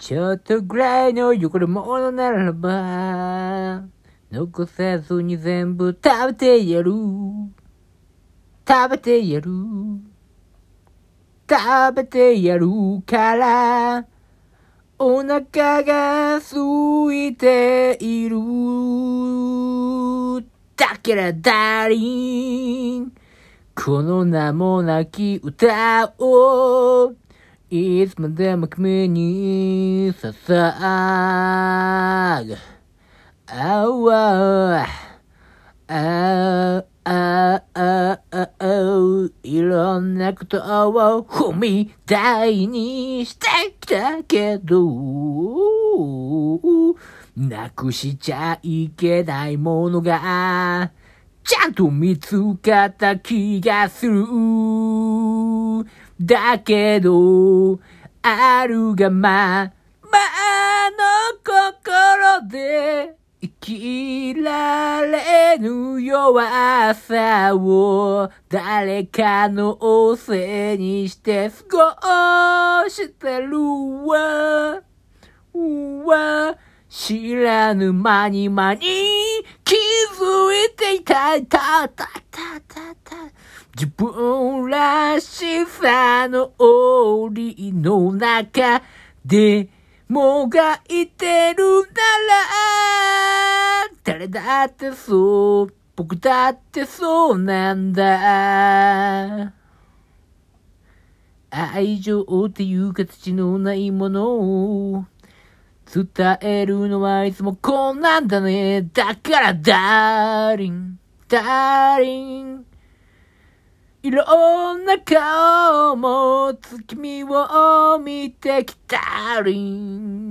ちょっとぐらいの汚れ物ならば、残さずに全部食べてやる。食べてやる。食べてやるから、お腹が空いている。だからダーリン、この名もなき歌を、いつまでも君に捧ぐ。あわあああああいろんなことを踏み台にしてきたけど、なくしちゃいけないものが、ちゃんと見つかった気がする。だけど、あるがままの心で、生きられぬ弱さを誰かのせいにして過ごしてるわ。わ知らぬ間に間に気づいていた、た、た、た、た、た。自分らしさの檻の中で、もがいてるなら、誰だってそう、僕だってそうなんだ。愛情っていう形のないものを伝えるのはいつもこんなんだね。だから、ダーリン、ダーリン。いろんな顔を持つ君を見てきたり。